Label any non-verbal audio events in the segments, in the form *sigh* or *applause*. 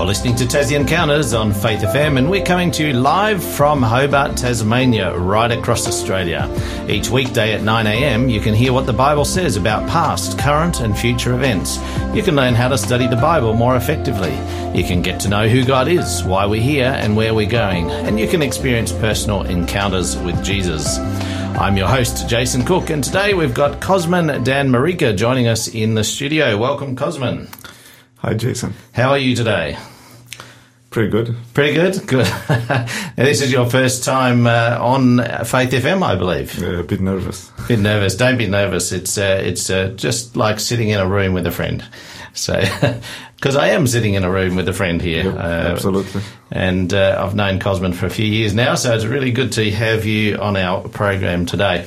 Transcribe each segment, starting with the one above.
You're listening to Tassie Encounters on Faith FM, and we're coming to you live from Hobart, Tasmania, right across Australia. Each weekday at 9am, you can hear what the Bible says about past, current, and future events. You can learn how to study the Bible more effectively. You can get to know who God is, why we're here, and where we're going. And you can experience personal encounters with Jesus. I'm your host, Jason Cook, and today we've got Cosmin Dan-Marica joining us in the studio. Welcome, Cosmin. Hi, Jason. How are you today? Pretty good. Pretty good. Good. *laughs* this is your first time uh, on Faith FM, I believe. Yeah, a bit nervous. A *laughs* bit nervous. Don't be nervous. It's uh, it's uh, just like sitting in a room with a friend. So, *laughs* because I am sitting in a room with a friend here. Yep, absolutely. And uh, I've known Cosmin for a few years now, so it's really good to have you on our program today.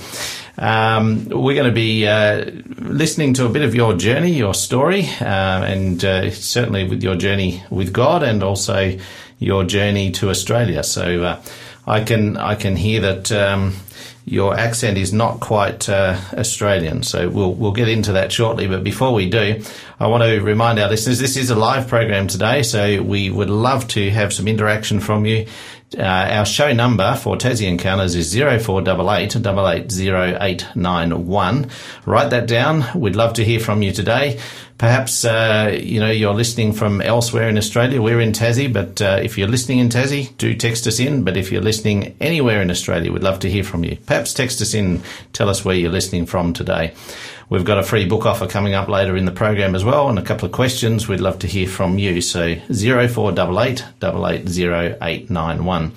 Um, we're going to be uh, listening to a bit of your journey, your story, uh, and uh, certainly with your journey with God, and also your journey to Australia. So uh, I can I can hear that um, your accent is not quite uh, Australian. So we'll we'll get into that shortly. But before we do, I want to remind our listeners this is a live program today, so we would love to have some interaction from you. Uh, our show number for Tassie Encounters is 0488 880891. Write that down. We'd love to hear from you today. Perhaps, uh, you know, you're listening from elsewhere in Australia. We're in Tassie, but uh, if you're listening in Tassie, do text us in. But if you're listening anywhere in Australia, we'd love to hear from you. Perhaps text us in, tell us where you're listening from today. We've got a free book offer coming up later in the program as well, and a couple of questions. We'd love to hear from you. So 0488 880891.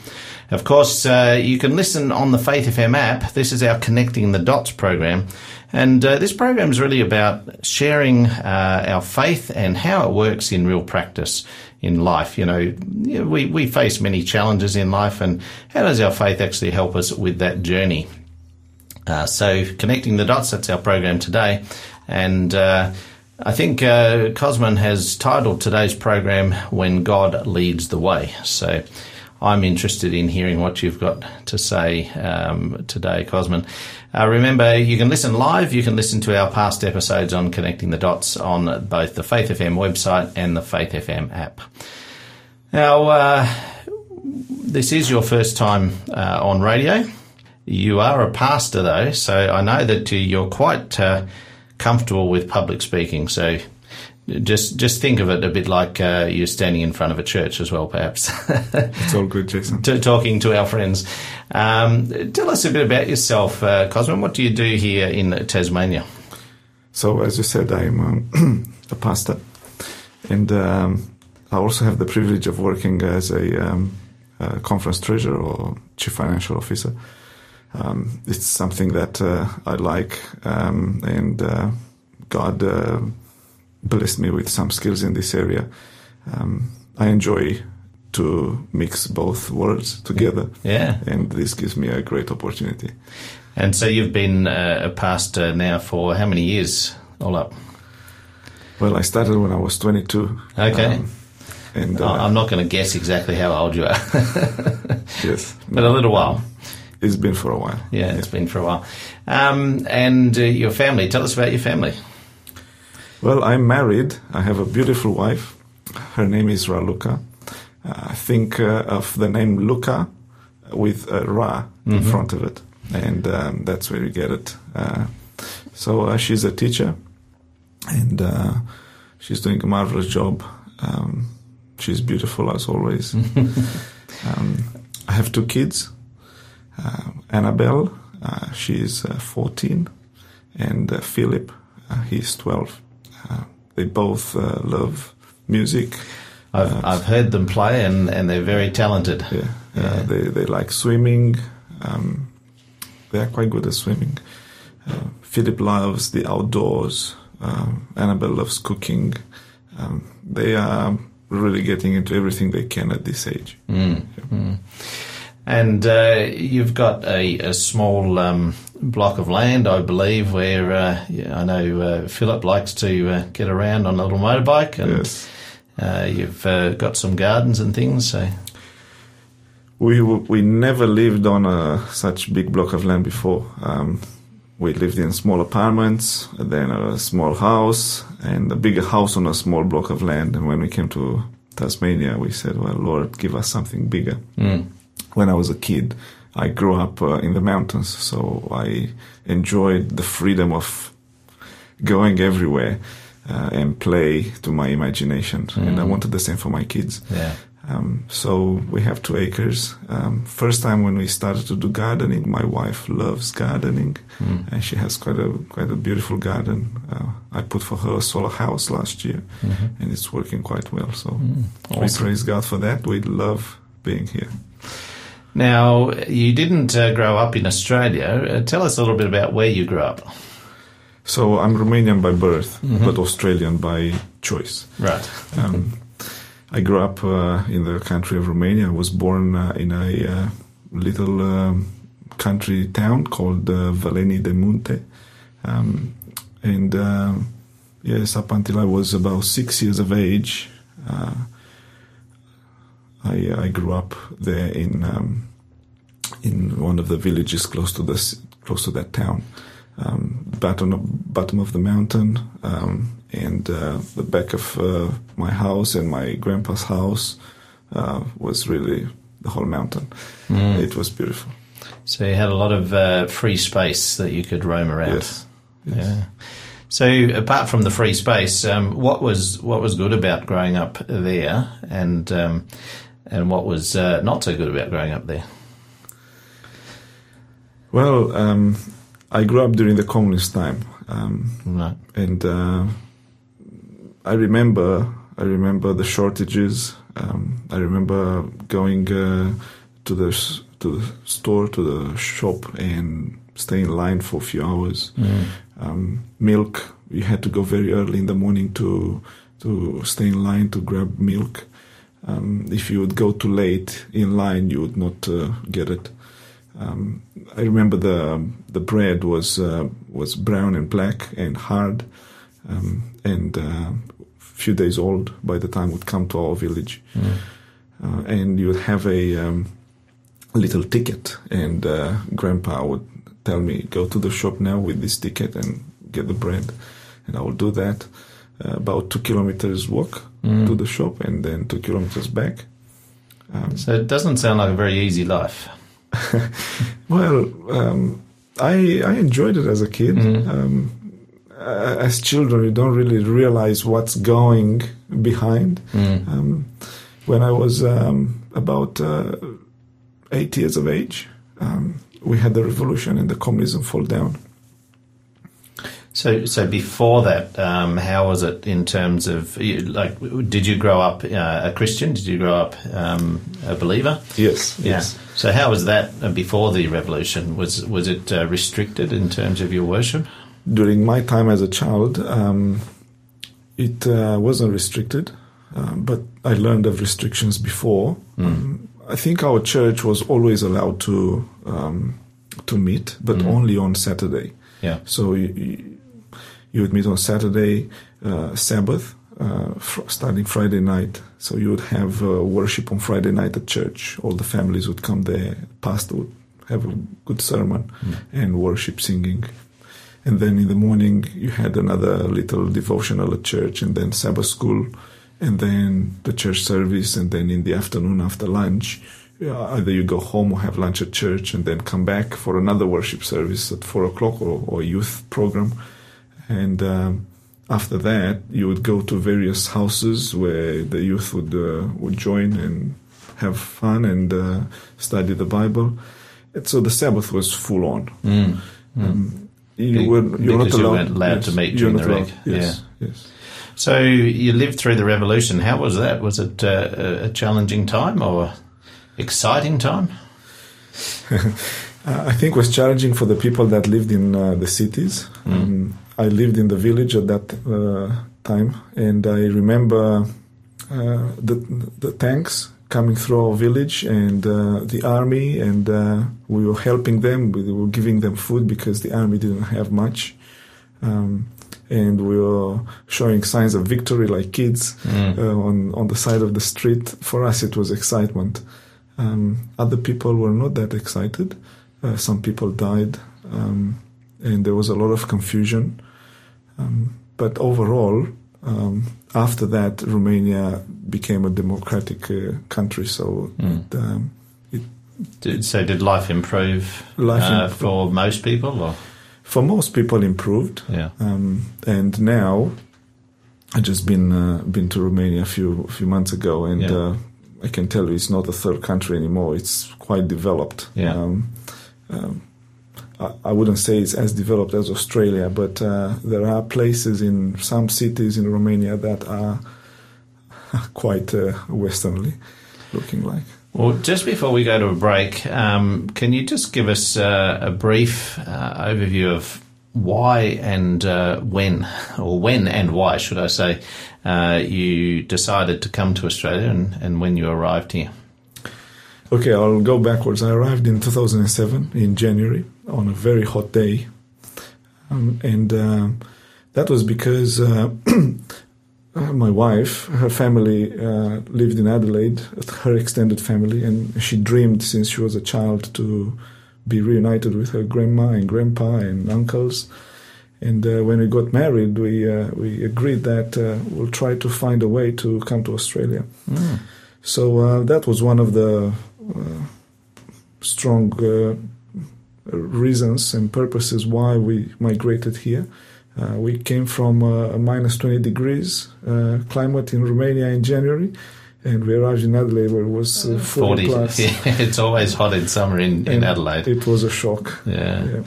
Of course, uh, you can listen on the Faith FM app. This is our Connecting the Dots program. And uh, this program is really about sharing uh, our faith and how it works in real practice in life. You know, we, we face many challenges in life, and how does our faith actually help us with that journey? Uh, so, connecting the dots, that's our program today. And uh, I think uh, Cosmin has titled today's program When God Leads the Way. So, I'm interested in hearing what you've got to say um, today, Cosmin. Uh, remember, you can listen live. You can listen to our past episodes on Connecting the Dots on both the Faith FM website and the Faith FM app. Now, uh, this is your first time uh, on radio. You are a pastor, though, so I know that you're quite uh, comfortable with public speaking. So just just think of it a bit like uh, you're standing in front of a church as well, perhaps. *laughs* it's all good, Jason. to, talking to our friends. Um, tell us a bit about yourself, uh, Cosmin. What do you do here in Tasmania? So, as you said, I'm um, *clears throat* a pastor, and um, I also have the privilege of working as a, um, a conference treasurer or chief financial officer. Um, it's something that uh, I like, um, and uh, God uh, blessed me with some skills in this area. Um, I enjoy to mix both worlds together. Yeah. And this gives me a great opportunity. And so you've been uh, a pastor now for how many years all up? Well, I started when I was 22. Okay. Um, and uh, I'm not going to guess exactly how old you are. *laughs* yes. But a little while. It's been for a while. Yeah, it's been for a while. Um, and uh, your family, tell us about your family. Well, I'm married. I have a beautiful wife. Her name is Raluca. Uh, think uh, of the name Luca with a Ra mm-hmm. in front of it, and um, that's where you get it. Uh, so uh, she's a teacher, and uh, she's doing a marvelous job. Um, she's beautiful as always. *laughs* um, I have two kids. Uh, Annabelle, she's 14, and Philip, he's 12. they both love music I've, uh, I've heard them play and, and they're very talented. Yeah, yeah. they, they like swimming. Um, they are quite good at swimming. Uh, Philip loves the outdoors. Um, Annabelle loves cooking. Um, they are really getting into everything they can at this age. Mm. Yeah. Mm. And uh, you've got a, a small um, block of land, I believe, where uh, I know uh, Philip likes to uh, get around on a little motorbike. And yes. Uh, you've uh, got some gardens and things, so. We we never lived on a such big block of land before. Um, we lived in small apartments, then a small house, and a bigger house on a small block of land. And when we came to Tasmania, we said, "Well, Lord, give us something bigger." Mm. When I was a kid, I grew up uh, in the mountains, so I enjoyed the freedom of going everywhere uh, and play to my imagination, and I wanted the same for my kids. Yeah. Um, so we have two acres. Um, first time when we started to do gardening, my wife loves gardening, and she has quite a quite a beautiful garden. Uh, I put for her a solar house last year, and it's working quite well. So we Awesome. praise God for that. We love being here. Now, you didn't uh, grow up in Australia. Uh, tell us a little bit about where you grew up. So I'm Romanian by birth, but Australian by choice. Right. Um, I grew up uh, in the country of Romania. I was born uh, in a uh, little um, country town called uh, Valenii de Munte. Um, and um yes, up until I was about six years of age, uh, I, I grew up there in um, in one of the villages close to this close to that town, um, bottom of, bottom of the mountain, um, and uh, the back of uh, my house and my grandpa's house uh, was really the whole mountain. It was beautiful. So you had a lot of uh, free space that you could roam around. Yes. yes. Yeah. So apart from the free space, um, what was what was good about growing up there, and um, and what was uh, not so good about growing up there? Well, um, I grew up during the communist time. Um, Right. and uh, I remember I remember the shortages. Um, I remember going uh, to the to the store to the shop and stay in line for a few hours. Um, milk you had to go very early in the morning to to stay in line to grab milk. Um, if you would go too late in line, you would not uh, get it. Um, I remember the the bread was uh, was brown and black and hard, um, and uh, few days old by the time it would come to our village. Uh, and you would have a um, little ticket, and uh, Grandpa would tell me, "Go to the shop now with this ticket and get the bread," and I would do that. Uh, about two kilometers walk to the shop, and then two kilometers back. Um, So it doesn't sound like a very easy life. *laughs* Well, um, I I enjoyed it as a kid. Um, uh, as children, you don't really realize what's going behind. Um, when I was um, about uh, eight years of age, um, we had the revolution and the communism fall down. So, so before that, um, how was it in terms of like? Did you grow up uh, a Christian? Did you grow up um, a believer? Yes, Yeah. yes. So, how was that uh, before the revolution? Was was it uh, restricted in terms of your worship? During my time as a child, um, it uh, wasn't restricted, um, but I learned of restrictions before. Um, I think our church was always allowed to um, to meet, but only on Saturday. Yeah. So you, you, you would meet on Saturday, uh, Sabbath, uh, fr- starting Friday night. So you would have uh, worship on Friday night at church. All the families would come there. Pastor would have a good sermon and worship singing. And then in the morning you had another little devotional at church, and then Sabbath school, and then the church service, and then in the afternoon after lunch. Either you go home or have lunch at church and then come back for another worship service at four o'clock or, or youth program. And um, after that, you would go to various houses where the youth would uh, would join and have fun and uh, study the Bible. And so the Sabbath was full on. Um, you Be- were you're not because you allowed, weren't allowed to meet during the week. Yes, yes. So you lived through the revolution. How was that? Was it uh, a- a challenging time or exciting time? *laughs* Uh, I think was challenging for the people that lived in uh, the cities. Um, I lived in the village at that uh, time, and I remember uh, the the tanks coming through our village and uh, the army, and uh, we were helping them. We were giving them food because the army didn't have much. Um, and we were showing signs of victory like kids uh, on on the side of the street. For us, it was excitement. Um, other people were not that excited. Uh, some people died, um, and there was a lot of confusion. Um, but overall, um, after that, Romania became a democratic uh, country. So, Hmm. it, um, it, Did, so did life improve Life uh, imp- for most people? Or for most people, improved. yeah, Um, and now, I just been uh, been to Romania a few few months ago, and Yeah. uh, I can tell you it's not a third country anymore. It's quite developed. Yeah. Um, um, I, wouldn't say it's as developed as Australia, but uh, there are places in some cities in Romania that are *laughs* quite uh, westernly looking like. Well, just before we go to a break, um, can you just give us uh, a brief uh, overview of why and uh, when, or when and why, should I say, uh, you decided to come to Australia and, and when you arrived here? Okay, I'll go backwards. I arrived in 2007 in January on a very hot day, um, and um that was because uh, *clears throat* uh, my wife, her family uh, lived in Adelaide, her extended family, and she dreamed since she was a child to be reunited with her grandma and grandpa and uncles. And uh, when we got married, we uh, we agreed that uh, we'll try to find a way to come to Australia. So uh, that was one of the uh, strong uh, reasons and purposes why we migrated here. Uh, we came from uh, a minus 20 degrees uh, climate in Romania in January, and we arrived in Adelaide where it was uh, 40, plus. Yeah, *laughs* it's always hot in summer in, in Adelaide. It was a shock. Yeah. Yeah.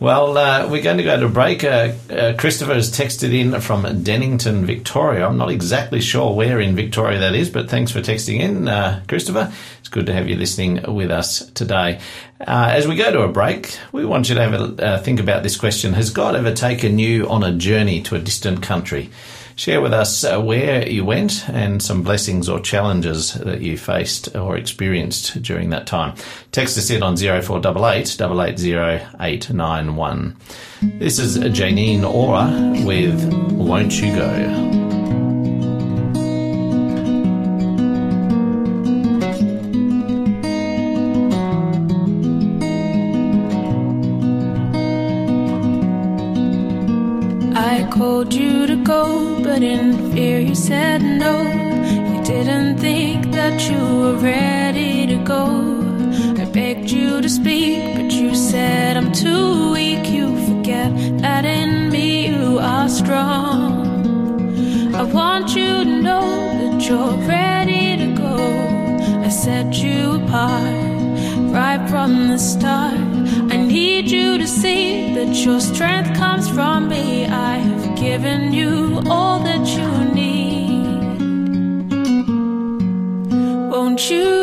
Well, uh, we're going to go to a break. Uh, uh, Christopher has texted in from Dennington, Victoria. I'm not exactly sure where in Victoria that is, but thanks for texting in, uh, Christopher. It's good to have you listening with us today. Uh, as we go to a break, we want you to have a uh, think about this question: Has God ever taken you on a journey to a distant country? Share with us uh, where you went and some blessings or challenges that you faced or experienced during that time. Text us in on 0488 880891. This is Janine Aura with Won't You Go? Called you to go, but in fear you said no. You didn't think that you were ready to go. I begged you to speak, but you said I'm too weak. You forget that in me you are strong. I want you to know that you're ready to go. I set you apart right from the start. I need you to see that your strength comes from me. I given you all that you need. Won't you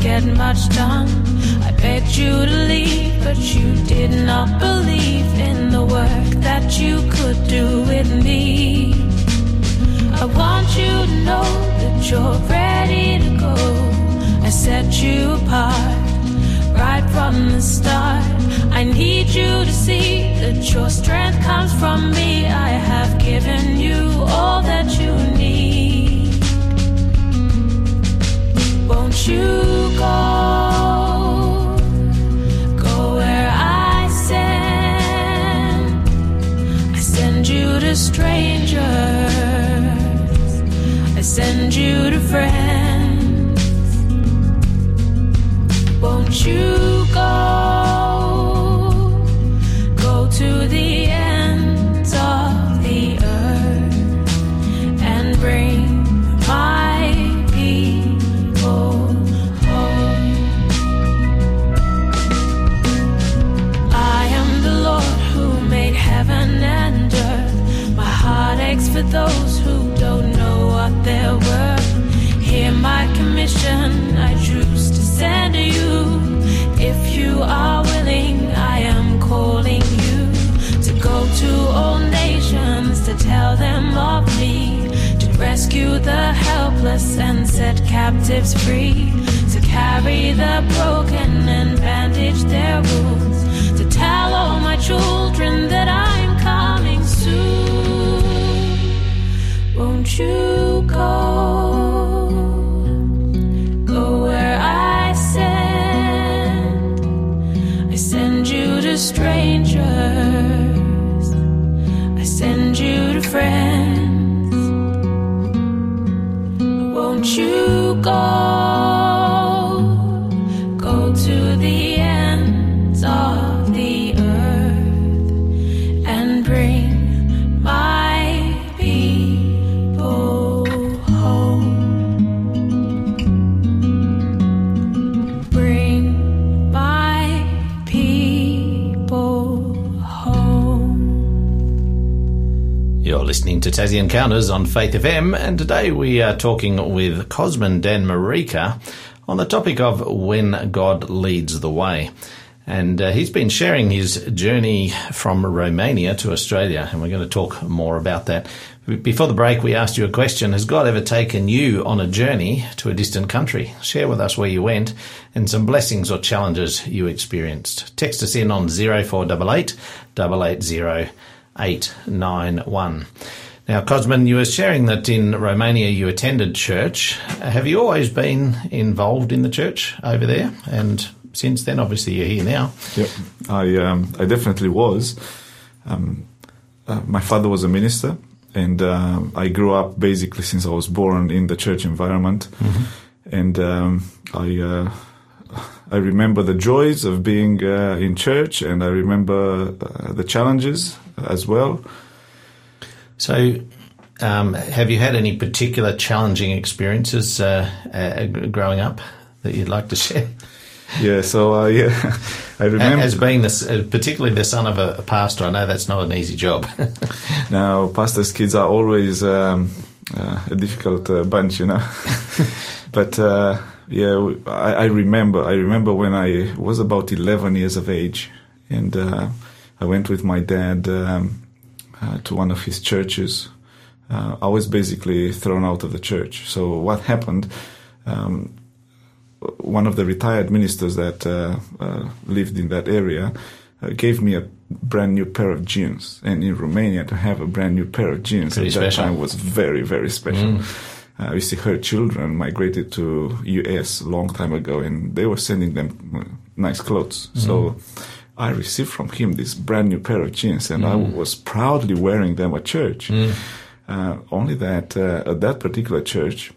get much done. I begged you to leave, but you did not believe in the work that you could do with me. I want you to know that you're ready to go. I set you apart right from the start. I need you to see that your strength comes from me. I have given you all that you need. Listening to Tassie Encounters on Faith FM, and today we are talking with Cosmin Dan-Marica on the topic of when God leads the way. And uh, he's been sharing his journey from Romania to Australia, and we're going to talk more about that. Before the break, we asked you a question Has God ever taken you on a journey to a distant country? Share with us where you went and some blessings or challenges you experienced. Text us in on 0488 880 891. Now, Cosmin, you were sharing that in Romania you attended church. Have you always been involved in the church over there? And since then, obviously, you're here now. Yep, I um, I definitely was. Um, uh, my father was a minister, and um, I grew up basically since I was born in the church environment, and um, I. Uh, I remember the joys of being uh, in church, and I remember uh, the challenges as well. So, um, have you had any particular challenging experiences uh, uh, growing up that you'd like to share? Yeah, so uh, *laughs* yeah, I remember. As being this, uh, particularly the son of a, pastor, I know that's not an easy job. *laughs* Now, pastors' kids are always um, uh, a difficult uh, bunch, you know. *laughs* but uh, yeah, I, I remember. I remember when I was about 11 years of age, and uh, I went with my dad um, uh, to one of his churches. Uh, I was basically thrown out of the church. So what happened? Um, one of the retired ministers that uh, uh, lived in that area uh, gave me a brand new pair of jeans. And in Romania, to have a brand new pair of jeans Pretty at that special. time was very, very special. Uh, you see, her children migrated to US a long time ago, and they were sending them uh, nice clothes. So I received from him this brand new pair of jeans, and I was proudly wearing them at church. Uh, only that uh, at that particular church,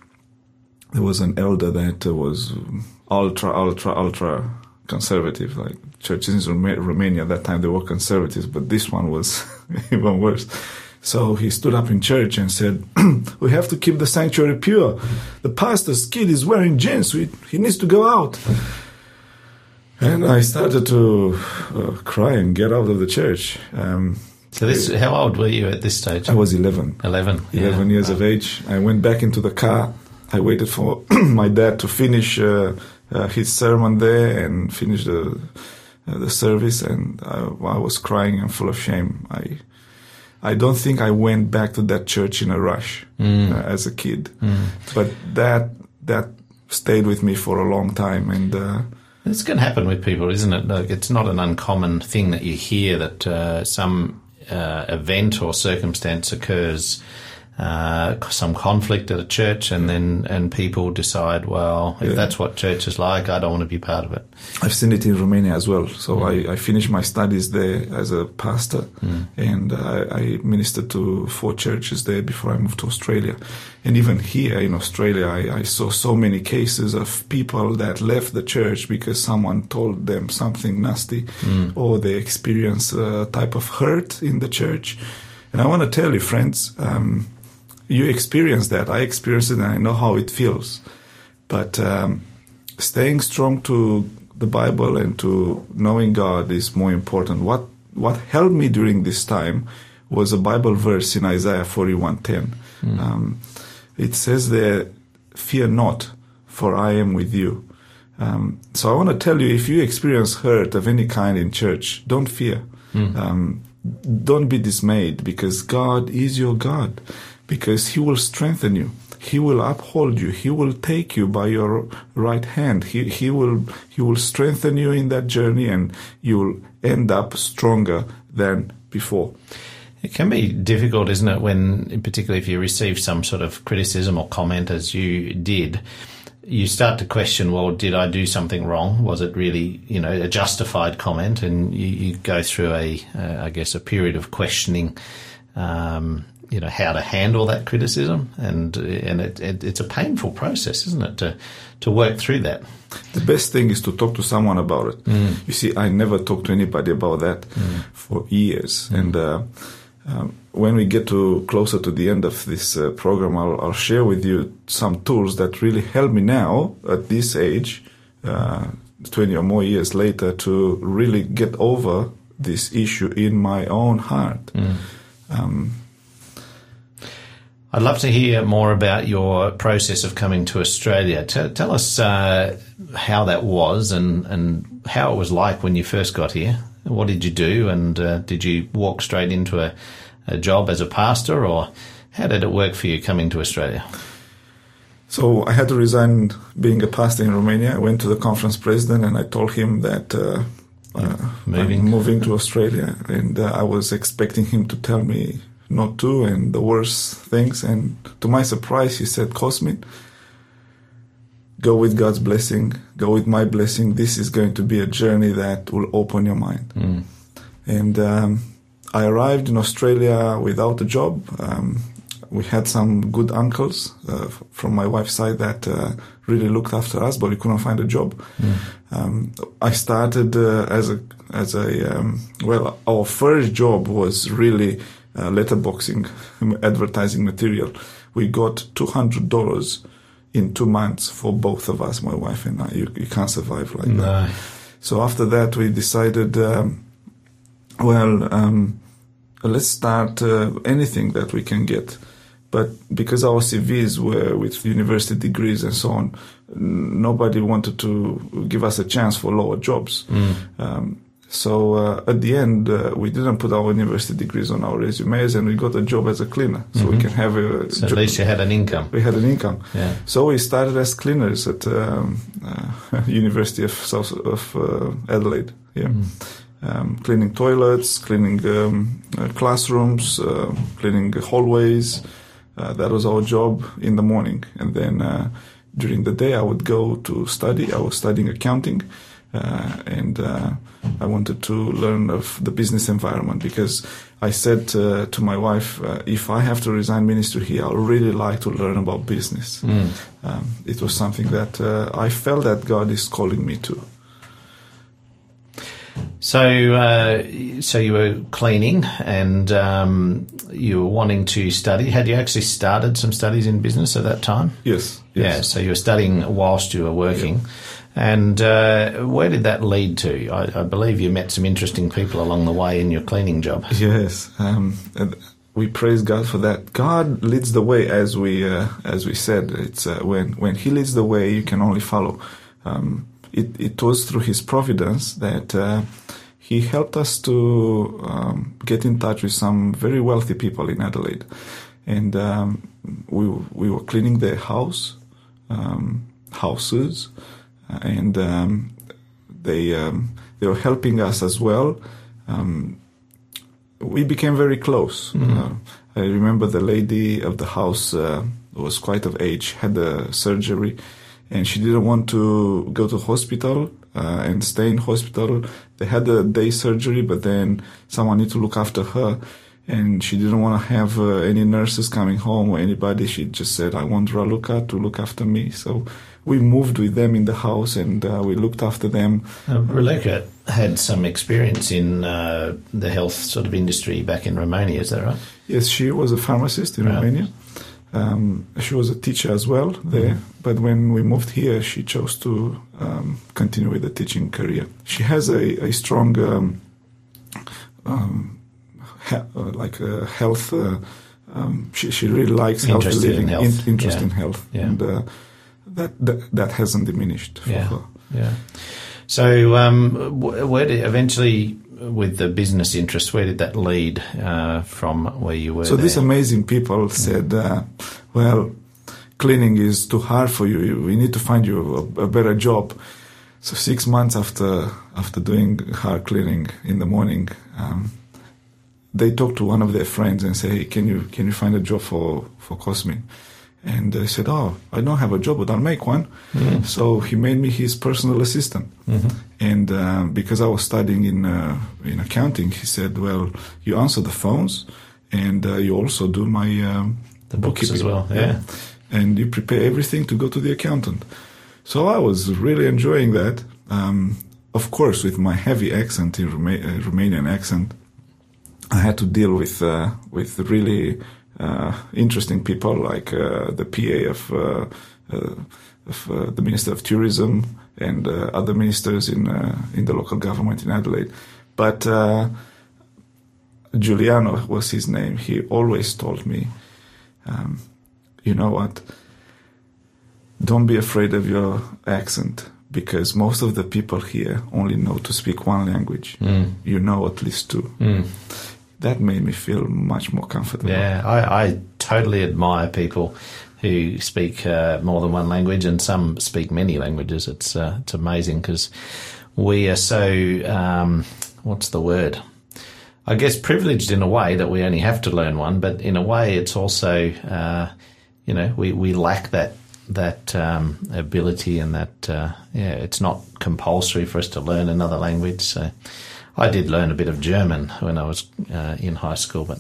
there was an elder that uh, was ultra, ultra, ultra conservative. Like churches in Roma- Romania at that time, they were conservatives, but this one was *laughs* even worse. So he stood up in church and said, *clears throat* "We have to keep the sanctuary pure. The pastor's kid is wearing jeans. We, he needs to go out." And I started to uh, cry and get out of the church. Um, so, this, how old were you at this stage? I was 11. 11. 11 years of age. I went back into the car. I waited for *clears throat* my dad to finish uh, uh, his sermon there and finish the uh, the service, and I, I was crying and full of shame. I I don't think I went back to that church in a rush uh, as a kid, but that that stayed with me for a long time, and. Uh, It's going to happen with people, isn't it? Like, it's not an uncommon thing that you hear that uh, some uh, event or circumstance occurs, uh, some conflict at a church, and then and people decide, well, if Yeah. that's what church is like, I don't want to be part of it. I've seen it in Romania as well. So I, I finished my studies there as a pastor, and I, I ministered to four churches there before I moved to Australia. And even here in Australia, I, I saw so many cases of people that left the church because someone told them something nasty, or they experienced a type of hurt in the church. And I want to tell you, friends, um, you experience that. I experienced it, and I know how it feels. But um, staying strong to the Bible and to knowing God is more important. What what helped me during this time was a Bible verse in Isaiah forty one ten. Um, it says there, "Fear not, for I am with you." Um, so I want to tell you, if you experience hurt of any kind in church, don't fear. Um, don't be dismayed because God is your God, because He will strengthen you. He will uphold you. He will take you by your right hand. He, he will, he will strengthen you in that journey and you'll end up stronger than before. It can be difficult, isn't it, when, particularly if you receive some sort of criticism or comment as you did, you start to question, well, did I do something wrong? Was it really, you know, a justified comment? And you, you go through a, uh, I guess, a period of questioning, um, you know, how to handle that criticism. And, and it, it, it's a painful process, isn't it, to, to work through that? The best thing is to talk to someone about it. Mm. You see, I never talked to anybody about that for years. And, uh, um, when we get to closer to the end of this uh, program, I'll, I'll, share with you some tools that really help me now at this age, uh, 20 or more years later, to really get over this issue in my own heart. Mm. Um, I'd love to hear more about your process of coming to Australia. T- tell us uh, how that was and, and how it was like when you first got here. What did you do? And uh, did you walk straight into a, a job as a pastor, or how did it work for you coming to Australia? So I had to resign being a pastor in Romania. I went to the conference president and I told him that uh, uh, moving. I'm moving to Australia, and uh, I was expecting him to tell me not to and the worst things. And to my surprise, he said, "Cosmin, go with God's blessing, go with my blessing. This is going to be a journey that will open your mind." Mm. And um, I arrived in Australia without a job. Um, we had some good uncles uh, from my wife's side that uh, really looked after us, but we couldn't find a job. Mm. Um, I started uh, as a as a um, well. Our first job was really uh, letterboxing *laughs* advertising material. We got two hundred dollars in two months for both of us, my wife and I. You, you can't survive like no. that. So after that, we decided. Um, well, um, let's start uh, anything that we can get. But because our CVs were with university degrees and so on, nobody wanted to give us a chance for lower jobs. Mm. Um, so uh, at the end, uh, we didn't put our university degrees on our resumes, and we got a job as a cleaner, so mm-hmm. we can have a. So at least you had an income. We had an income. Yeah. So we started as cleaners at um, uh, *laughs* University of South of uh, Adelaide. Yeah. Mm. Um, cleaning toilets, cleaning um, uh, classrooms, uh, cleaning hallways. Uh, that was our job in the morning. And then uh, during the day, I would go to study. I was studying accounting. Uh, and uh, I wanted to learn of the business environment because I said to my wife, if I have to resign ministry here, I would really like to learn about business. Mm. Um, it was something that I felt that God is calling me to. So, uh, so you were cleaning, and um, you were wanting to study. Had you actually started some studies in business at that time? Yes. yes. Yeah. So you were studying whilst you were working, yeah. And uh, where did that lead to? I, I, believe you met some interesting people along the way in your cleaning job. Yes. Um, we praise God for that. God leads the way, as we uh, as we said. It's uh, when when He leads the way, you can only follow. Um, it, it was through his providence that uh, he helped us to um, get in touch with some very wealthy people in Adelaide, and um, we we were cleaning their house, um, houses, and um, they um, they were helping us as well. Um, we became very close. Mm-hmm. Uh, I remember the lady of the house uh, was quite of age, had a surgery and she didn't want to go to hospital uh, and stay in hospital. They had a day surgery, but then someone need to look after her, and she didn't want to have uh, any nurses coming home or anybody. She just said, "I want Raluca to look after me." So we moved with them in the house, and uh, we looked after them. Uh, Raluca had some experience in uh, the health sort of industry back in Romania. Is that right? Yes, she was a pharmacist in right. Romania. Um, she was a teacher as well there, mm-hmm. but when we moved here, she chose to um, continue with the teaching career. She has a, a strong, um, um uh, like a health. Uh, um, she she really likes Interested living, in health. in- interest Yeah. in health, Yeah. and uh, that, that that hasn't diminished for Yeah. her. Yeah. So, um, where did eventually with the business interest, where did that lead uh, from where you were? So these amazing people said, uh, "Well, cleaning is too hard for you. We need to find you a, a better job. So six months after after doing hard cleaning in the morning, um, they talked to one of their friends and say, "Hey, can you can you find a job for for Cosmin?" And I said, "Oh, I don't have a job, but I'll make one." Mm. So he made me his personal assistant. Mm-hmm. And uh, because I was studying in uh, in accounting, he said, "Well, you answer the phones, and uh, you also do my um, The books as well. Yeah. and you prepare everything to go to the accountant. So I was really enjoying that. Um, of course, with my heavy accent in Ruma- uh, Romanian accent, I had to deal with uh, with really interesting people like uh, the PA of uh, uh, of uh, the Minister of Tourism and uh, other ministers in uh, in the local government in Adelaide. But uh, Giuliano was his name. He always told me, um, "You know what? Don't be afraid of your accent." Because most of the people here only know to speak one language. Mm. You know at least two Mm. That made me feel much more comfortable. Yeah, I, I totally admire people who speak uh, more than one language, and some speak many languages. It's uh, it's amazing because we are so um, what's the word? I guess privileged in a way that we only have to learn one, but in a way, it's also uh, you know we, we lack that that um, ability and that uh, yeah, it's not compulsory for us to learn another language. So. I did learn a bit of German when I was uh, in high school, but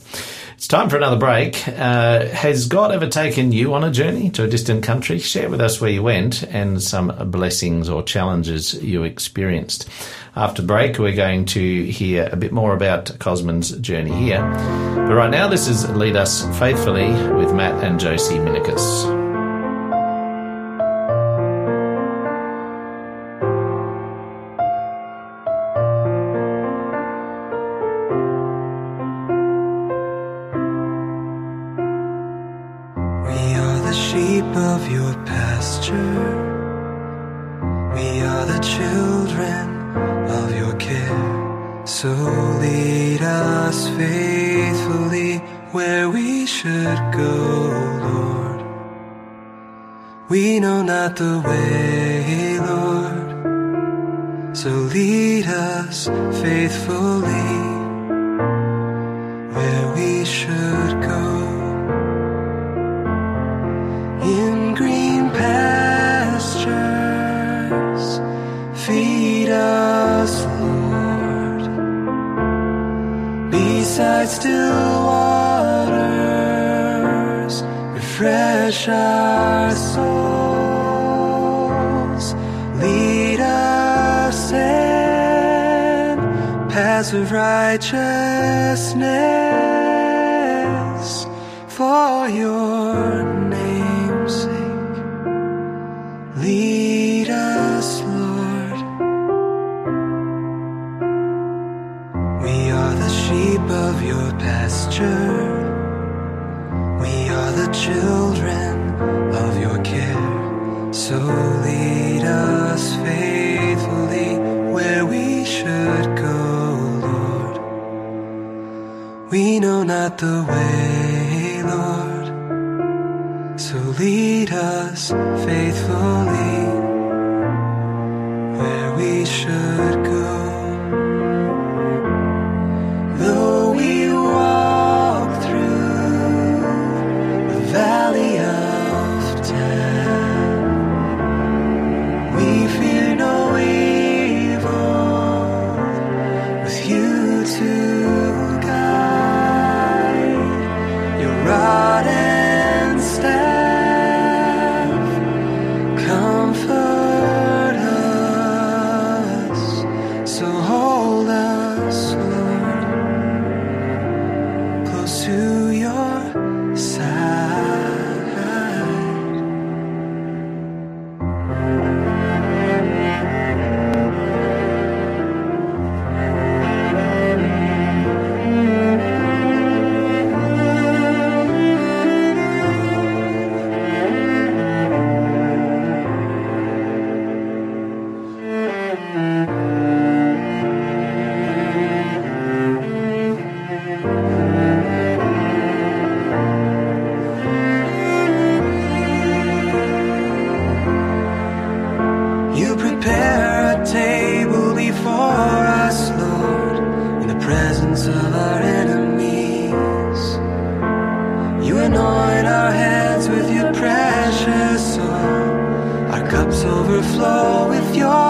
it's time for another break. Uh, has God ever taken you on a journey to a distant country? Share with us where you went and some blessings or challenges you experienced. After break, we're going to hear a bit more about Cosmin's journey here. But right now, this is Lead Us Faithfully with Matt and Josie Minikis. before us, Lord, in the presence of our enemies. You anoint our heads with your precious oil. Our cups overflow with your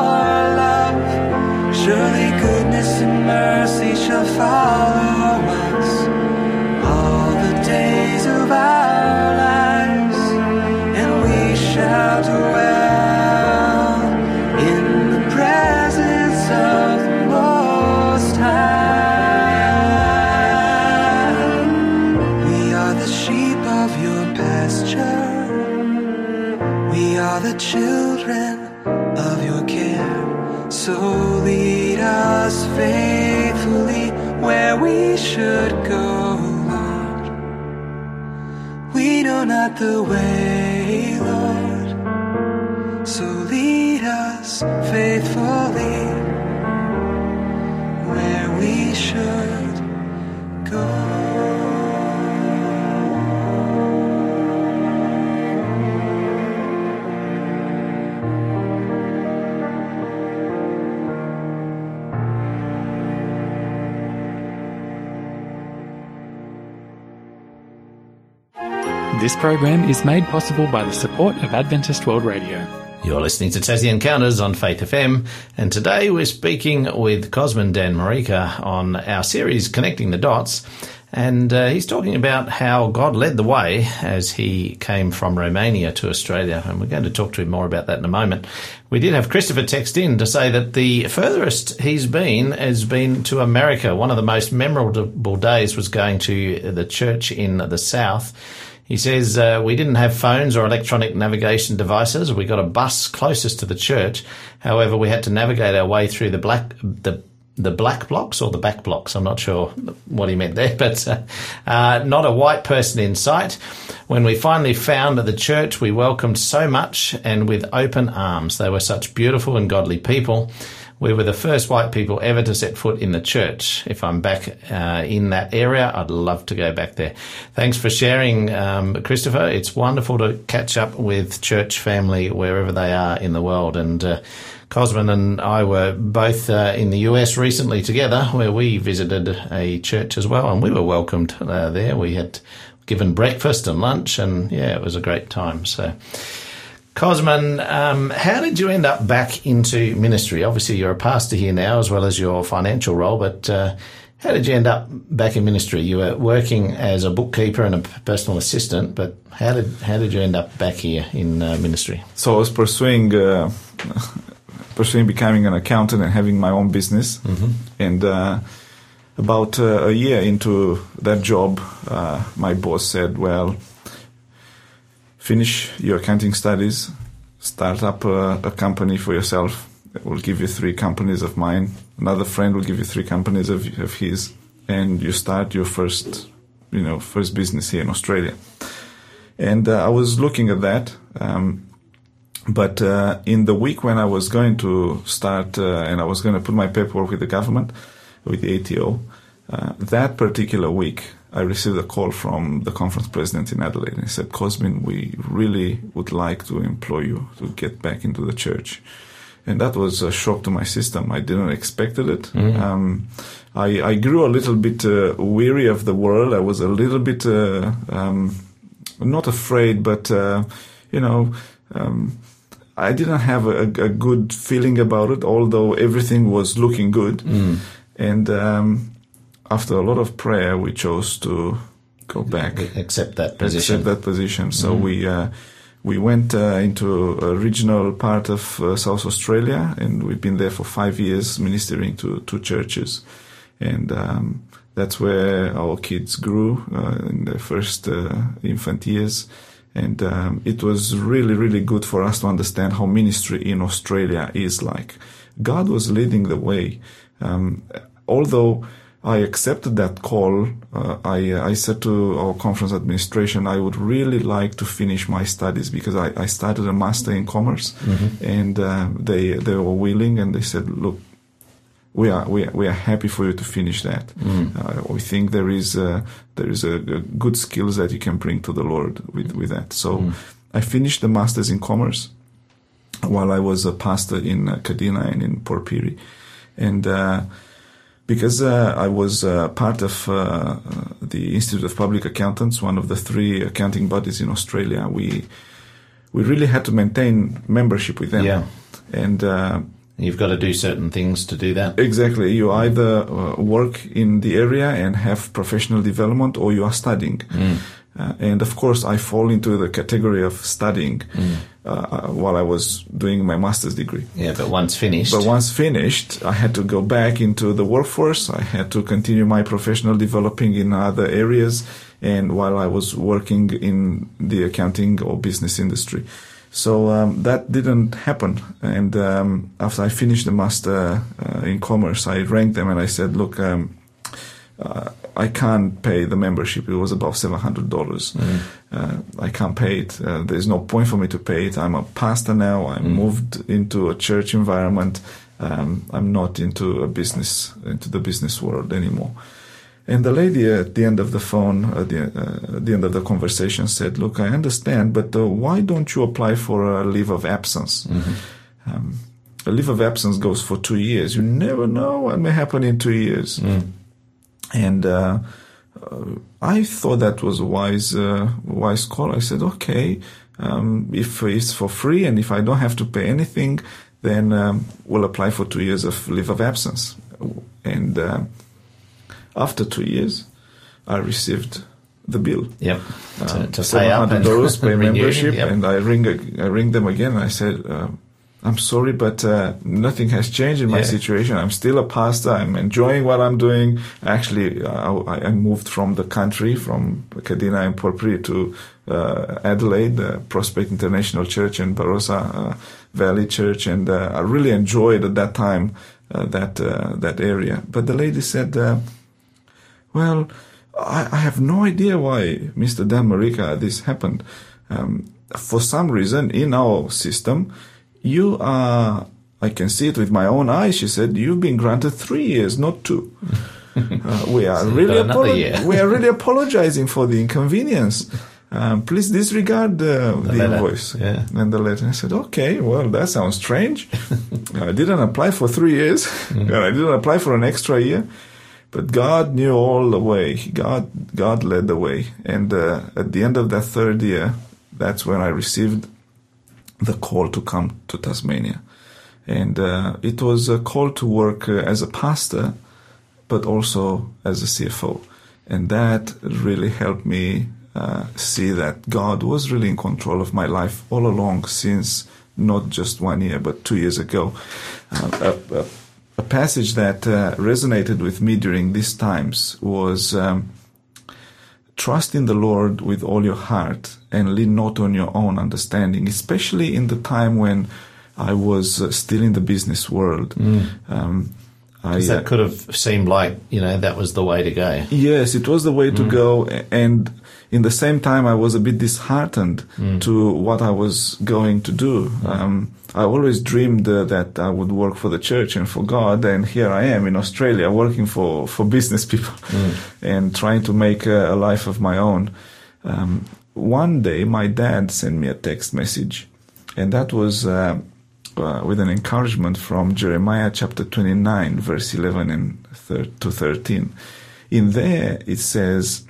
love. Surely goodness and mercy shall follow. The way, Lord. So lead us faithfully This program is made possible by the support of Adventist World Radio. You're listening to Tassie Encounters on Faith FM, and today we're speaking with Cosmin Dan-Marica on our series Connecting the Dots. And uh, he's talking about how God led the way as he came from Romania to Australia. And we're going to talk to him more about that in a moment. We did have Christopher text in to say that the furthest he's been has been to America. One of the most memorable days was going to the church in the South. He says, uh, We didn't have phones or electronic navigation devices. We got a bus closest to the church. However, we had to navigate our way through the black, the the black blocks or the back blocks. I'm not sure what he meant there, *laughs* but uh, uh, not a white person in sight. When we finally found the church, we welcomed so much and with open arms. They were such beautiful and godly people. We were the first white people ever to set foot in the church. If I'm back uh, in that area, I'd love to go back there. Thanks for sharing, um, Christopher. It's wonderful to catch up with church family wherever they are in the world. And uh, Cosmin and I were both uh, in the US recently together, where we visited a church as well, and we were welcomed uh, there. We had given breakfast and lunch, and yeah, it was a great time. So. Cosmin, um, how did you end up back into ministry? Obviously, you're a pastor here now, as well as your financial role. But uh, how did you end up back in ministry? You were working as a bookkeeper and a personal assistant, but how did how did you end up back here in uh, ministry? So I was pursuing uh, *laughs* pursuing becoming an accountant and having my own business, and uh, about uh, a year into that job, uh, my boss said, "Well, finish your accounting studies, start up a, a company for yourself. We'll give you three companies of mine. Another friend will give you three companies of, of his, and you start your first, you know, first business here in Australia." And uh, I was looking at that. Um, but uh, in the week when I was going to start uh, and I was going to put my paperwork with the government, with the ATO, uh, that particular week I received a call from the conference president in Adelaide. And he said, Cosmin, we really would like to employ you to get back into the church. And that was a shock to my system. I didn't expect it. Um, I, I grew a little bit uh, weary of the world. I was a little bit uh, um, not afraid, but uh, you know, um, I didn't have a, a good feeling about it, although everything was looking good. And um, after a lot of prayer, we chose to go back, Accept that position. accept that position. So we uh, we went uh, into a regional part of uh, South Australia, and we've been there for five years, ministering to two churches, and um, that's where our kids grew uh, in their first uh, infant years. And um, it was really, really good for us to understand how ministry in Australia is like. God was leading the way. Um, although I accepted that call, uh, I, I said to our conference administration, I would really like to finish my studies because I, I started a master in commerce, and uh, they they were willing and they said, look, we are we are, we are happy for you to finish that. Uh, we think there is uh, there is a, a good skills that you can bring to the Lord with with that. So I finished the masters in commerce while I was a pastor in uh, Kadina and in Port Pirie, and. Because uh, I was uh, part of uh, the Institute of Public Accountants, one of the three accounting bodies in Australia, we we really had to maintain membership with them. Yeah. And uh, You've got to do certain things to do that. exactly, you either uh, work in the area and have professional development, or you are studying. Uh, and of course, I fall into the category of studying uh, uh, while I was doing my master's degree. Yeah, but once finished, But once finished, I had to go back into the workforce. I had to continue my professional developing in other areas, and while I was working in the accounting or business industry. So um, that didn't happen. And um, after I finished the master uh, in commerce, I rang them and I said, "Look, um, uh, I can't pay the membership. It was above seven hundred dollars. Uh, I can't pay it. Uh, there's no point for me to pay it. I'm a pastor now. I moved into a church environment. Um, I'm not into a business into the business world anymore." And the lady at the end of the phone, at the, uh, at the end of the conversation, said, "Look, I understand, but uh, why don't you apply for a leave of absence?" Um, a leave of absence goes for two years. You never know what may happen in two years. And uh, uh, I thought that was a wise, uh, wise call. I said, okay, um, if it's for free and if I don't have to pay anything, then um, we'll apply for two years of leave of absence. And uh, after two years, I received the bill. yep, to, Um, to pay up and $700 *laughs* pay membership, yep. and I ring I ring them again. and I said, uh, "I'm sorry, but uh, nothing has changed in my Yeah. situation. I'm still a pastor. I'm enjoying what I'm doing. Actually, I, I moved from the country, from Kadina and Port Pirie to uh, Adelaide, uh, Prospect International Church and Barossa uh, Valley Church, and uh, I really enjoyed at that time uh, that uh, that area. But the lady said." Uh, well, I, I have no idea why, Mr. Dan-Marica, this happened. Um, for some reason, in our system, you are, I can see it with my own eyes, she said, you've been granted three years, not two. *laughs* Uh, we are you've really apolo- we are really apologizing for the inconvenience. Um, please disregard uh, the, letter, invoice yeah. and the letter. I said, okay, well, that sounds strange. *laughs* I didn't apply for three years, Mm-hmm. and *laughs* I didn't apply for an extra year. But God knew all the way. God, God led the way. And uh, at the end of that third year, that's when I received the call to come to Tasmania. And uh, it was a call to work uh, as a pastor, but also as a CFO. And that really helped me uh, see that God was really in control of my life all along since not just one year, but two years ago. Uh, a, a, a passage that uh, resonated with me during these times was um, trust in the Lord with all your heart and lean not on your own understanding, especially in the time when I was uh, still in the business world. Um, I, 'Cause uh, that could have seemed like you know that was the way to go. Yes, it was the way to go. And in the same time, I was a bit disheartened to what I was going to do. Um, I always dreamed uh, that I would work for the church and for God. And here I am in Australia working for, for business *laughs* people and trying to make a, a life of my own. Um, one day, my dad sent me a text message, and that was uh, uh, with an encouragement from Jeremiah chapter 29, verse 11 and thir- to 13. In there, it says,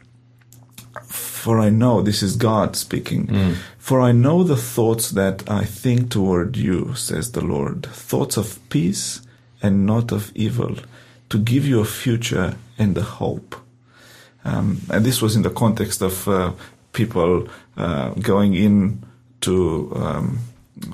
For I know, this is God speaking, for I know the thoughts that I think toward you, says the Lord, thoughts of peace and not of evil, to give you a future and a hope. Um, and this was in the context of uh, people uh, going in to um,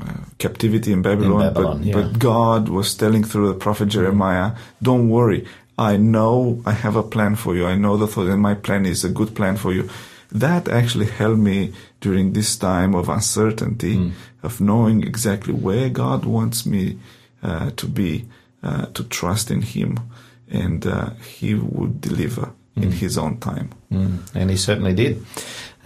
uh, captivity in Babylon, Babylon, but, yeah. but God was telling through the prophet Jeremiah, "Don't worry, I know I have a plan for you. I know the thought, and my plan is a good plan for you." That actually helped me during this time of uncertainty, Hmm. of knowing exactly where God wants me uh, to be, uh, to trust in Him, and uh, He would deliver in His own time. Mm, and he certainly did.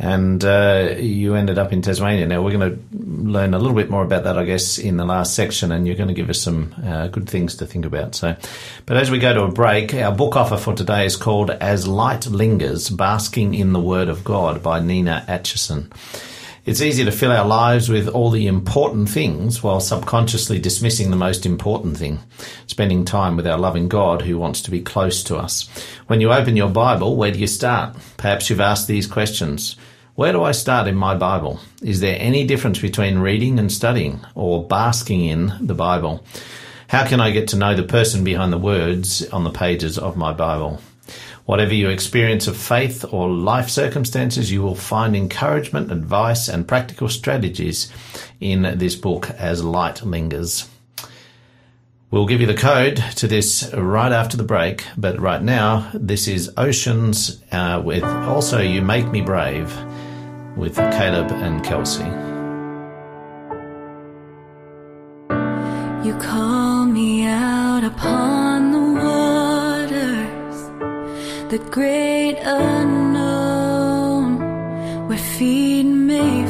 And uh, you ended up in Tasmania. Now, we're going to learn a little bit more about that, I guess, in the last section, and you're going to give us some uh, good things to think about. So, But as we go to a break, our book offer for today is called As Light Lingers Basking in the Word of God by Nina Atcheson. It's easy to fill our lives with all the important things while subconsciously dismissing the most important thing, spending time with our loving God who wants to be close to us. When you open your Bible, where do you start? Perhaps you've asked these questions. Where do I start in my Bible? Is there any difference between reading and studying or basking in the Bible? How can I get to know the person behind the words on the pages of my Bible? Whatever your experience of faith or life circumstances, you will find encouragement, advice, and practical strategies in this book as light lingers. We'll give you the code to this right after the break, but right now, this is Oceans uh, with also You Make Me Brave with Caleb and Kelsey. You call me out upon the waters, the great unknown, where feet may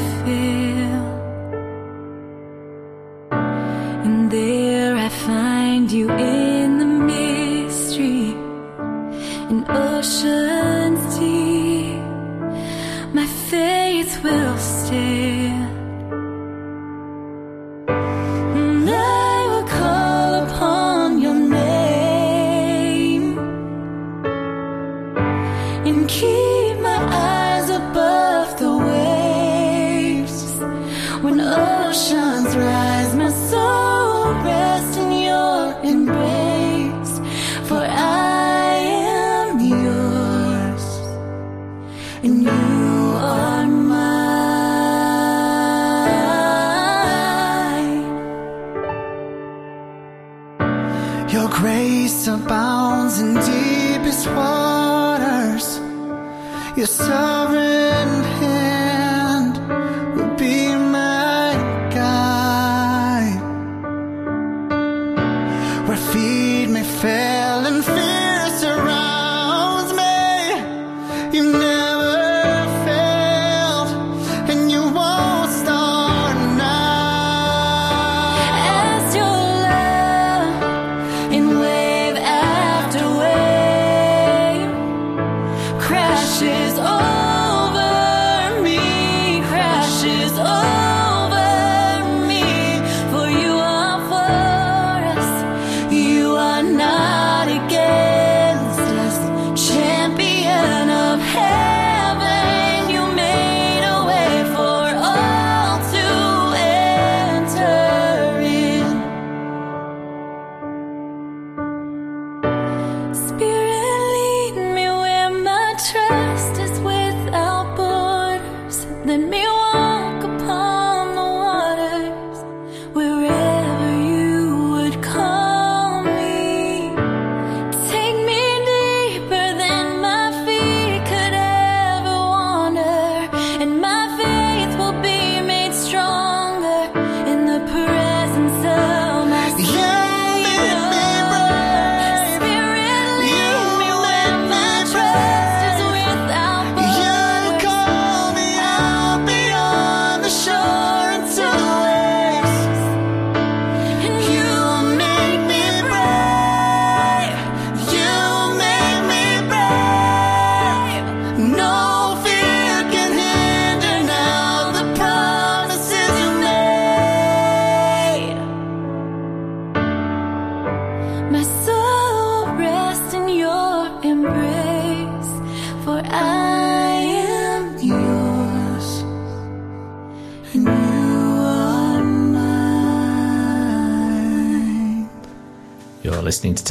Your sovereign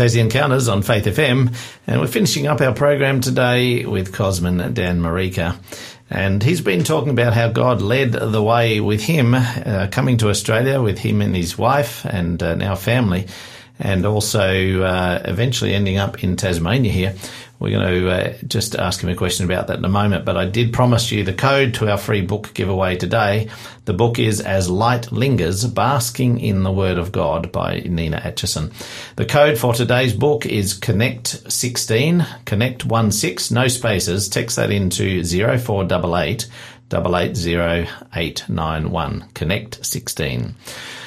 Tassie Encounters on Faith FM, and we're finishing up our program today with Cosmin Dan-Marica. And he's been talking about how God led the way with him uh, coming to Australia with him and his wife and uh, now family, and also uh, eventually ending up in Tasmania here. We're going to uh, just ask him a question about that in a moment, but I did promise you the code to our free book giveaway today. The book is As Light Lingers, Basking in the Word of God by Nina Atcheson. The code for today's book is Connect 16, Connect 16, no spaces. Text that into 0488 880891. Connect 16.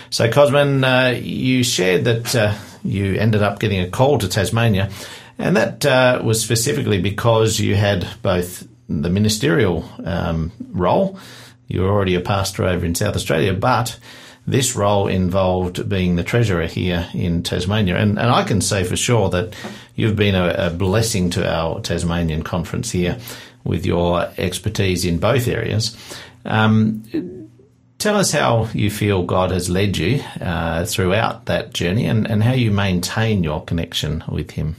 So, Cosmin, uh, you shared that uh, you ended up getting a call to Tasmania, and that uh, was specifically because you had both the ministerial um, role, you were already a pastor over in South Australia, but this role involved being the treasurer here in Tasmania. And, and I can say for sure that you've been a, a blessing to our Tasmanian conference here. with your expertise in both areas. Um, tell us how you feel God has led you uh, throughout that journey and, and how you maintain your connection with Him.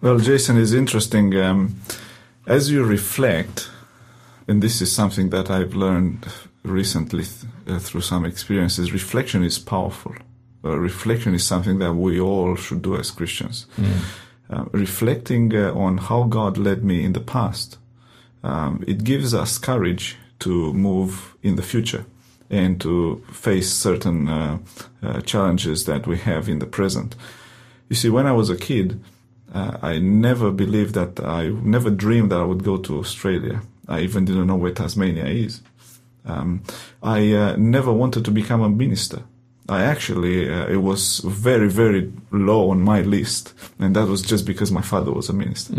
Well, Jason is interesting. Um, as you reflect, and this is something that I've learned recently th- uh, through some experiences, reflection is powerful. Uh, reflection is something that we all should do as Christians. Uh, reflecting uh, on how God led me in the past, um, it gives us courage to move in the future and to face certain uh, uh, challenges that we have in the present. You see, when I was a kid, uh, I never believed that I never dreamed that I would go to Australia. I even didn't know where Tasmania is. Um, I uh, never wanted to become a minister. I actually, uh, it was very, very low on my list, and that was just because my father was a minister.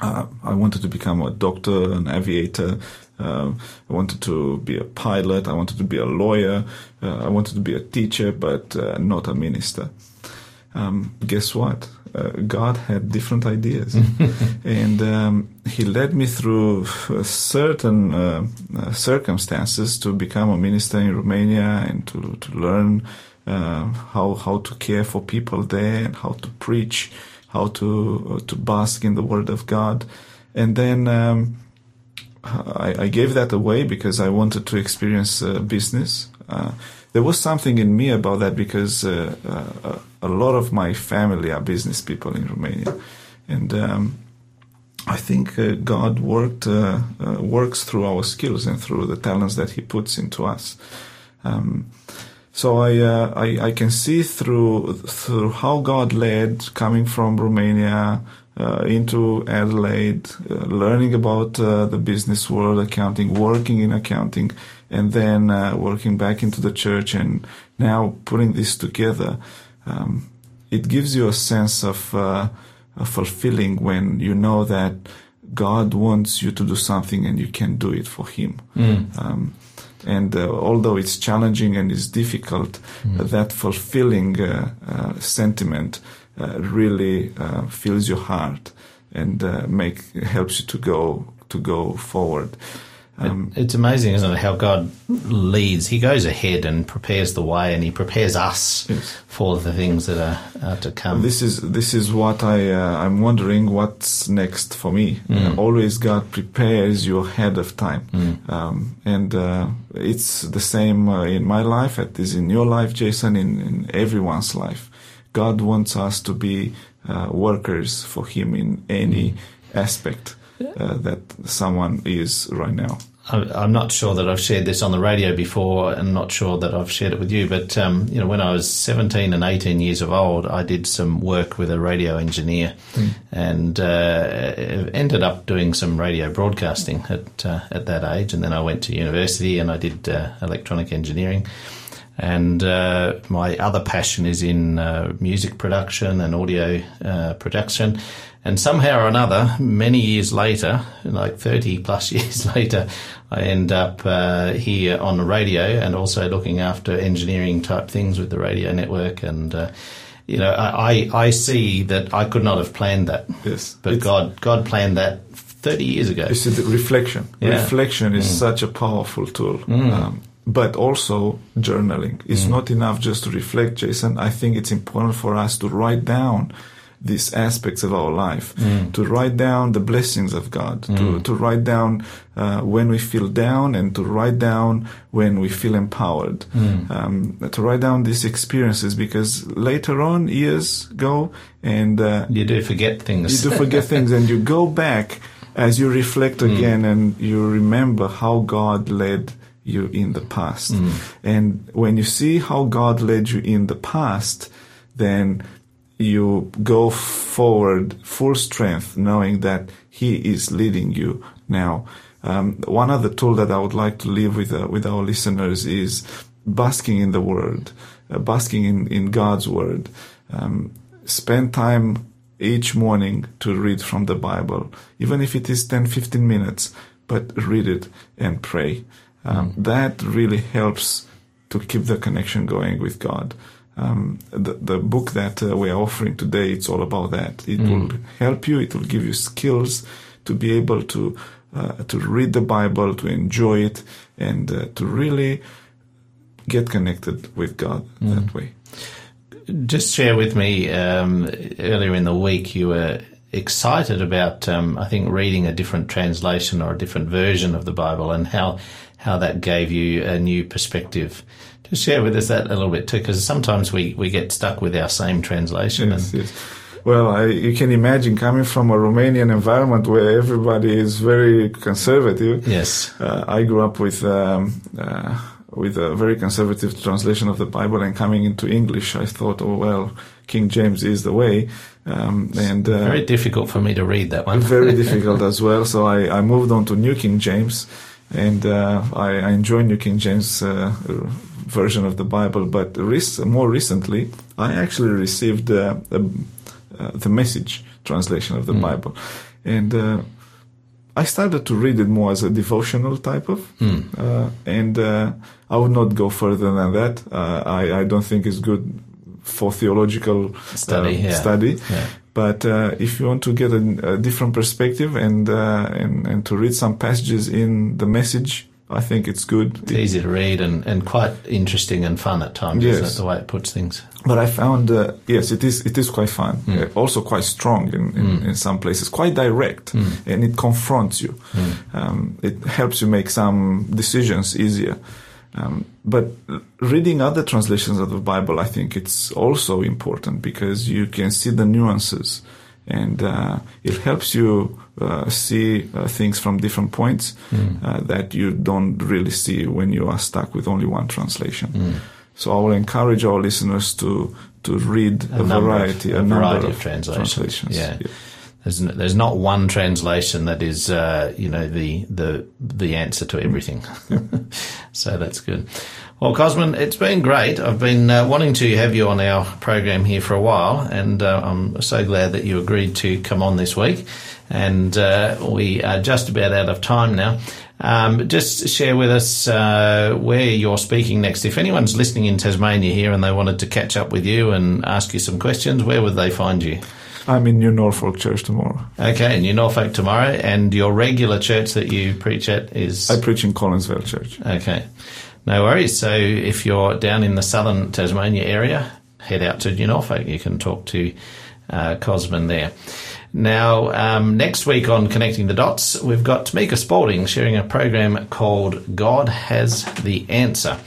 Uh, I wanted to become a doctor, an aviator. Uh, I wanted to be a pilot. I wanted to be a lawyer. Uh, I wanted to be a teacher, but uh, not a minister. Um, guess what? Uh, God had different ideas, *laughs* and um, He led me through certain uh, uh, circumstances to become a minister in Romania and to to learn how how to care for people there and how to preach, how to uh, to bask in the Word of God, and then. Um, I, I gave that away because I wanted to experience uh, business. There was something in me about that because uh, uh, a lot of my family are business people in Romania, and um, I think uh, God worked uh, uh, works through our skills and through the talents that He puts into us. Um, so I, uh, I I can see through through how God led coming from Romania into Adelaide, learning about the business world, accounting, working in accounting, and then uh, working back into the church, and now putting this together. Um, it gives you a sense of, uh, of fulfilling when you know that God wants you to do something and you can do it for Him. Um, and uh, although it's challenging and it's difficult, uh, that fulfilling uh, uh, sentiment uh, really uh, fills your heart and uh, make helps you to go to go forward. Um, It's amazing, isn't it, how God leads. He goes ahead and prepares the way, and He prepares us Yes. for the things that are, are to come. This is this is what I uh, I'm wondering what's next for me. Uh, always God prepares you ahead of time, um, and uh, it's the same uh, in my life. It is in your life, Jason, in, in everyone's life. God wants us to be uh, workers for Him in any aspect uh, that someone is right now. I- I'm not sure that I've shared this on the radio before, and not sure that I've shared it with you. But um, you know, when I was 17 and 18 years of old, I did some work with a radio engineer, and uh, ended up doing some radio broadcasting at uh, at that age. And then I went to university and I did uh, electronic engineering. And uh, my other passion is in uh, music production and audio uh, production. And somehow or another, many years later, like 30 plus *laughs* years later, I end up uh, here on the radio and also looking after engineering type things with the radio network. And, uh, you know, I, I see that I could not have planned that. Yes. But It's- God, God planned that 30 years ago. See, the reflection. Yeah. Mm. Reflection is such a powerful tool. Um, but also journaling. It's Mm. not enough just to reflect, Jason. I think it's important for us to write down these aspects of our life, Mm. to write down the blessings of God, to, to write down uh, when we feel down and to write down when we feel empowered, Mm. um, to write down these experiences because later on years go and uh, You do forget things. you do forget *laughs* things and you go back as you reflect again and you remember how God led you in the past. And when you see how God led you in the past, then you go forward full strength knowing that He is leading you now. Um, one other tool that I would like to leave with, uh, with our listeners is basking in the Word, uh, basking in, in God's Word. Um, spend time each morning to read from the Bible, even if it is 10, 15 minutes, but read it and pray. Um, That really helps to keep the connection going with God. Um, the, the book that uh, we are offering today, it's all about that. It will help you. It will give you skills to be able to uh, to read the Bible, to enjoy it, and uh, to really get connected with God that way. Just share with me um, earlier in the week you were excited about, um, I think, reading a different translation or a different version of the Bible and how how that gave you a new perspective. Just share with us that a little bit too, because sometimes we, we get stuck with our same translation. Yes, and, yes. Well, I, you can imagine coming from a Romanian environment where everybody is very conservative. yes. Uh, I grew up with um, uh, with a very conservative translation of the Bible, and coming into English, I thought, oh well, King James is the way, um, and uh, Very difficult for me to read that one. very *laughs* difficult as well. So I, I moved on to New King James, and uh, I, I enjoy New King James uh, version of the Bible. But rec- more recently, I actually received uh, a, uh, the Message translation of the Bible, and uh, I started to read it more as a devotional type of, uh, and uh, I would not go further than that. Uh, I, I don't think it's good for theological Study, yeah. study. Yeah. But uh, if you want to get a, a different perspective and, uh, and and to read some passages in the message, I think it's good. It's easy to read and, and quite interesting and fun at times, isn't Yes. it, the way it puts things? But I found uh, yes, it is it is quite fun. Uh, also quite strong in, in, in some places, quite direct, and it confronts you. Um, it helps you make some decisions easier. Um, but reading other translations of the Bible, I think it's also important because you can see the nuances, and uh, it helps you uh, see uh, things from different points uh, that you don't really see when you are stuck with only one translation. So I will encourage our listeners to to read a, of- variety, a a, number variety of, of translations. translations. Yeah. There's, n- there's not one translation that is, uh, you know, the, the, the answer to everything. *laughs* so that's good. Well, Cosmin, it's been great. I've been uh, wanting to have you on our program here for a while, and uh, I'm so glad that you agreed to come on this week. And uh, we are just about out of time now. Um, just share with us uh, where you're speaking next. If anyone's listening in Tasmania here and they wanted to catch up with you and ask you some questions, where would they find you? I'm in New Norfolk Church tomorrow. Okay, and you're Norfolk tomorrow, and your regular church that you preach at is I preach in Collinsvale Church. okay. No worries. So if you're down in the southern Tasmania area, head out to Norfolk. You can talk to uh, Cosmin there. Now, um, next week on Connecting the Dots, we've got Tamika Spalding sharing a program called God Has the Answer.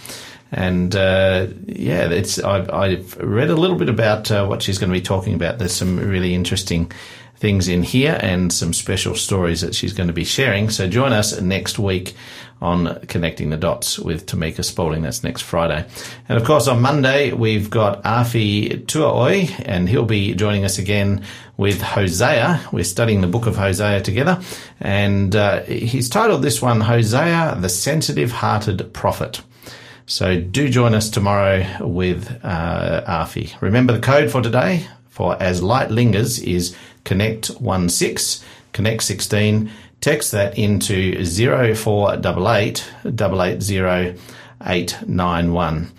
And uh, yeah, it's I've, I've read a little bit about uh, what she's going to be talking about. There's some really interesting things in here and some special stories that she's going to be sharing. So join us next week on Connecting the Dots with Tamika Spalding. That's next Friday. And of course, on Monday, we've got Afi Tuaoi, and he'll be joining us again with Hosea. We're studying the book of Hosea together. And uh, he's titled this one, Hosea, the Sensitive Hearted Prophet. So do join us tomorrow with uh, Afi. Remember the code for today for As Light Lingers is Connect16, Connect16. Text that into 0488 880 891.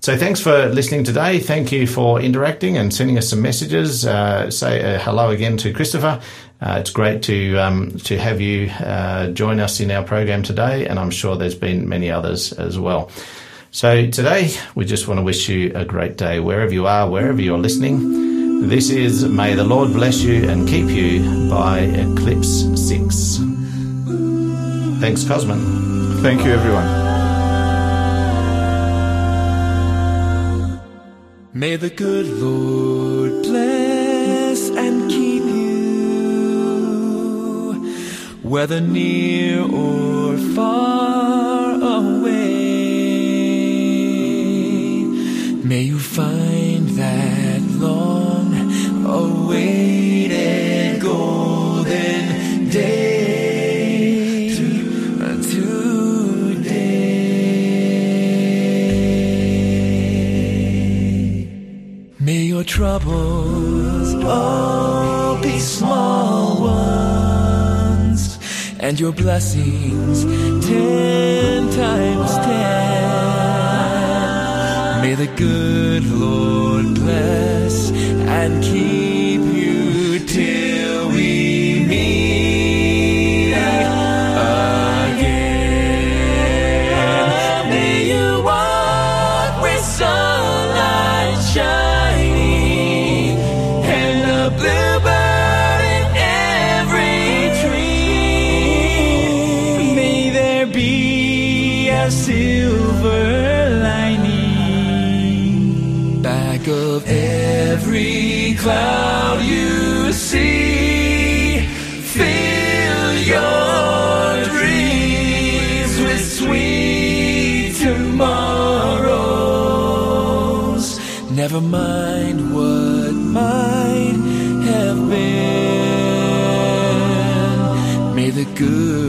So thanks for listening today. Thank you for interacting and sending us some messages. Uh, say uh, hello again to Christopher. Uh, it's great to um, to have you uh, join us in our program today, and I'm sure there's been many others as well. So today, we just want to wish you a great day wherever you are, wherever you're listening. This is May the Lord bless you and keep you by Eclipse 6. Thanks, Cosmin. Thank you, everyone. May the good Lord bless and keep you, whether near or far away. May you find troubles all be small ones, and your blessings ten times ten. May the good Lord bless and keep you Never mind what might have been. May the good